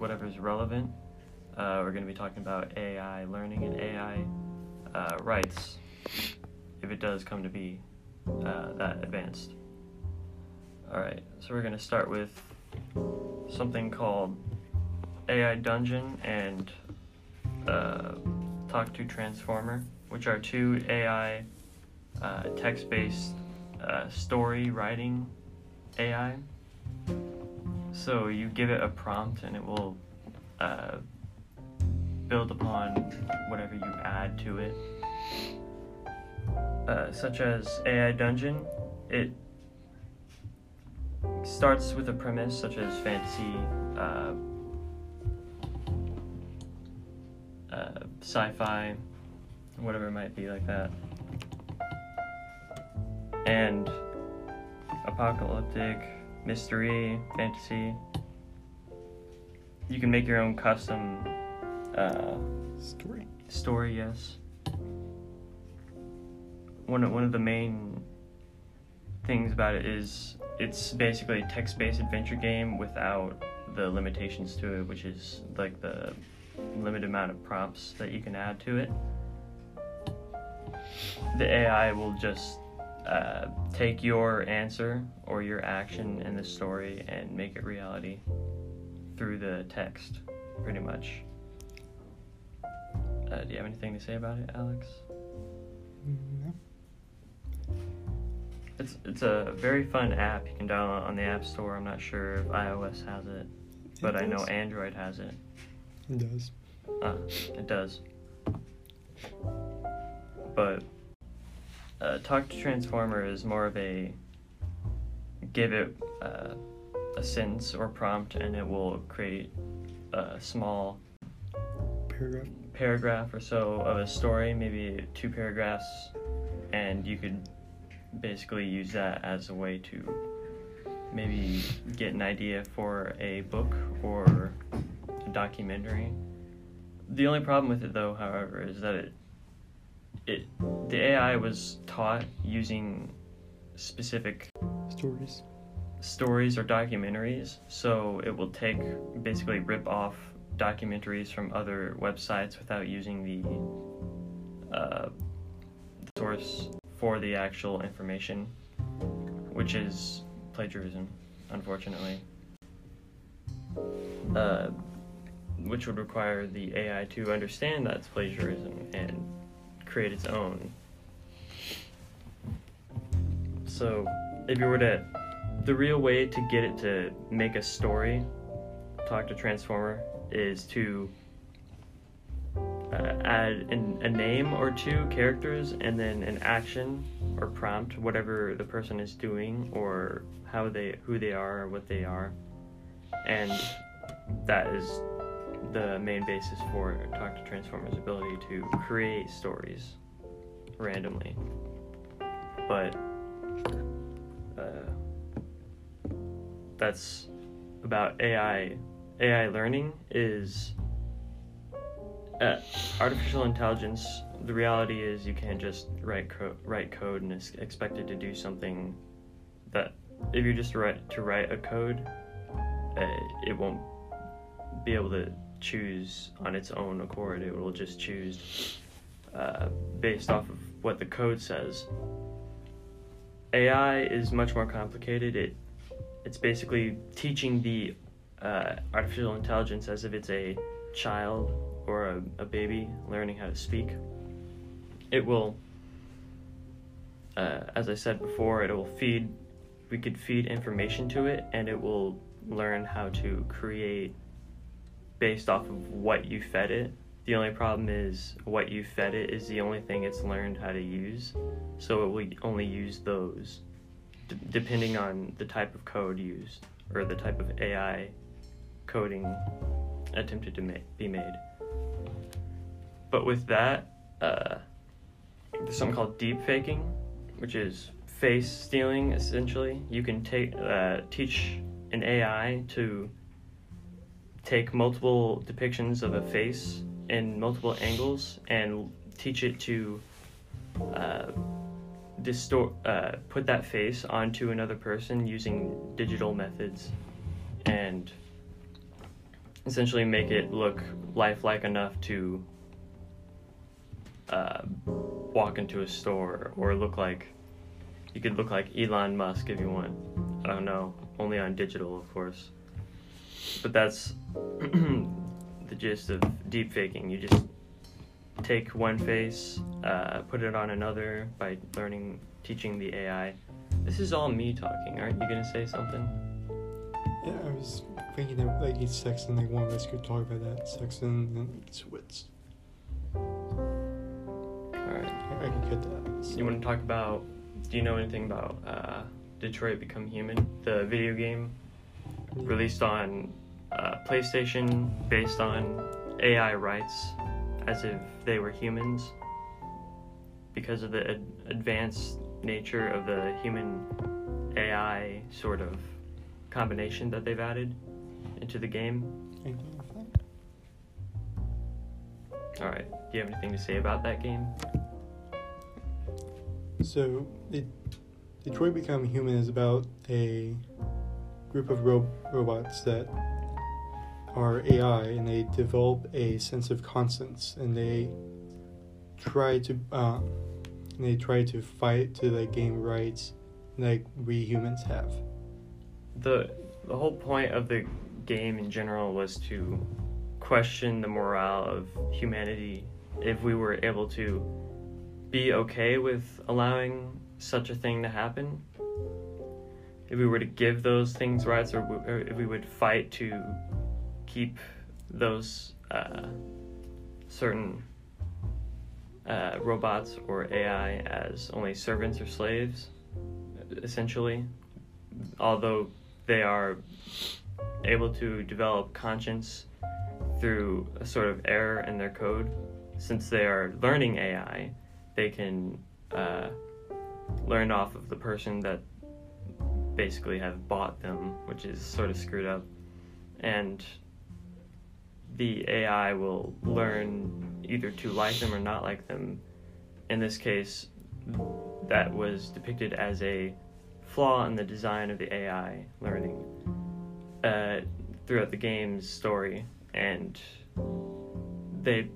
whatever's relevant. Uh, we're going to be talking about AI learning and AI uh, rights, if it does come to be uh, that advanced. All right, so we're going to start with something called AI Dungeon and uh, Talk to Transformer, which are two AI uh, text based uh, story writing AI. So you give it a prompt and it will uh, build upon whatever you add to it. Uh, such as AI Dungeon, it starts with a premise such as fantasy, uh, uh, sci-fi, whatever it might be like that, and apocalyptic, mystery, fantasy. You can make your own custom uh, Story. story. Yes. One of, one of the main things about it is it's basically a text-based adventure game without the limitations to it, which is like the limited amount of prompts that you can add to it. The AI will just uh, take your answer or your action in the story and make it reality through the text, pretty much. Uh, do you have anything to say about it, Alex? No. It's it's a very fun app you can download on the App Store. I'm not sure if iOS has it, but I know. Android has it. It does. Uh, it does. But uh, Talk to Transformer is more of a give it uh, a sentence or prompt, and it will create a small Paragraph. paragraph or so of a story, maybe two paragraphs, and you could basically use that as a way to maybe get an idea for a book or a documentary. The only problem with it, though, however, is that it it the AI was taught using specific Stories. stories or documentaries, so it will take basically rip off documentaries from other websites without using the uh, source for the actual information, which is plagiarism, unfortunately. Uh, which would require the AI to understand that's plagiarism and create its own. So, if you were to, the real way to get it to make a story, talk to Transformer, is to uh, add an, a name or two characters and then an action or prompt, whatever the person is doing or how they, who they are, or what they are, and that is the main basis for Talk to Transformer's ability to create stories randomly. But uh, that's about AI. AI learning is uh, artificial intelligence. The reality is you can't just write co- write code and is expected to do something that if you just write to write a code, uh, it won't be able to choose on its own accord. It will just choose uh, based off of what the code says. AI is much more complicated. It it's basically teaching the uh, artificial intelligence as if it's a child or a, a baby learning how to speak. It will, uh, as I said before, it will feed. We could feed information to it, and it will learn how to create based off of what you fed it. The only problem is what you fed it is the only thing it's learned how to use, so it will only use those, d- depending on the type of code used or the type of AI coding attempted to ma- be made. But with that, uh, there's something called deep faking, which is face stealing. Essentially, you can take uh, teach an AI to take multiple depictions of a face in multiple angles and teach it to uh, distort, uh, put that face onto another person using digital methods, and essentially make it look lifelike enough to uh, walk into a store or look like you could look like Elon Musk if you want. I don't know, only on digital, of course. But that's the gist of deep faking. You just take one face, uh, put it on another by learning, teaching the AI. This is all me talking. Aren't you gonna say something? Yeah, I was thinking that like each section, like one of us could talk about that section and then we could switch. All right. I, I could cut that. so- You want to talk about? Do you know anything about uh, Detroit Become Human, the video game released on uh, PlayStation, based on AI rights, as if they were humans, because of the ad- advanced nature of the human AI sort of combination that they've added into the game. Anything like that? All right. Do you have anything to say about that game? So, it, Detroit Become Human is about a group of ro- robots that are AI and they develop a sense of conscience and they try to uh, and they try to fight to like gain rights like we humans have. the the whole point of the game in general was to question the morale of humanity if we were able to be okay with allowing such a thing to happen if we were to give those things rights or if we would fight to keep those uh, certain uh, robots or AI as only servants or slaves essentially although they are able to develop conscience through a sort of error in their code, since they are learning AI, they can uh, learn off of the person that basically have bought them, which is sort of screwed up. And the AI will learn either to like them or not like them. In this case, that was depicted as a flaw in the design of the AI learning uh, throughout the game's story, and they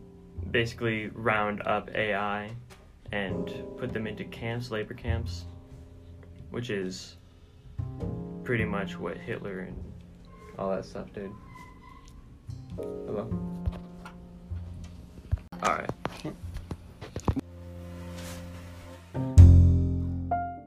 basically round up AI and put them into camps, labor camps, which is pretty much what Hitler and all that stuff did. Hello? Alright.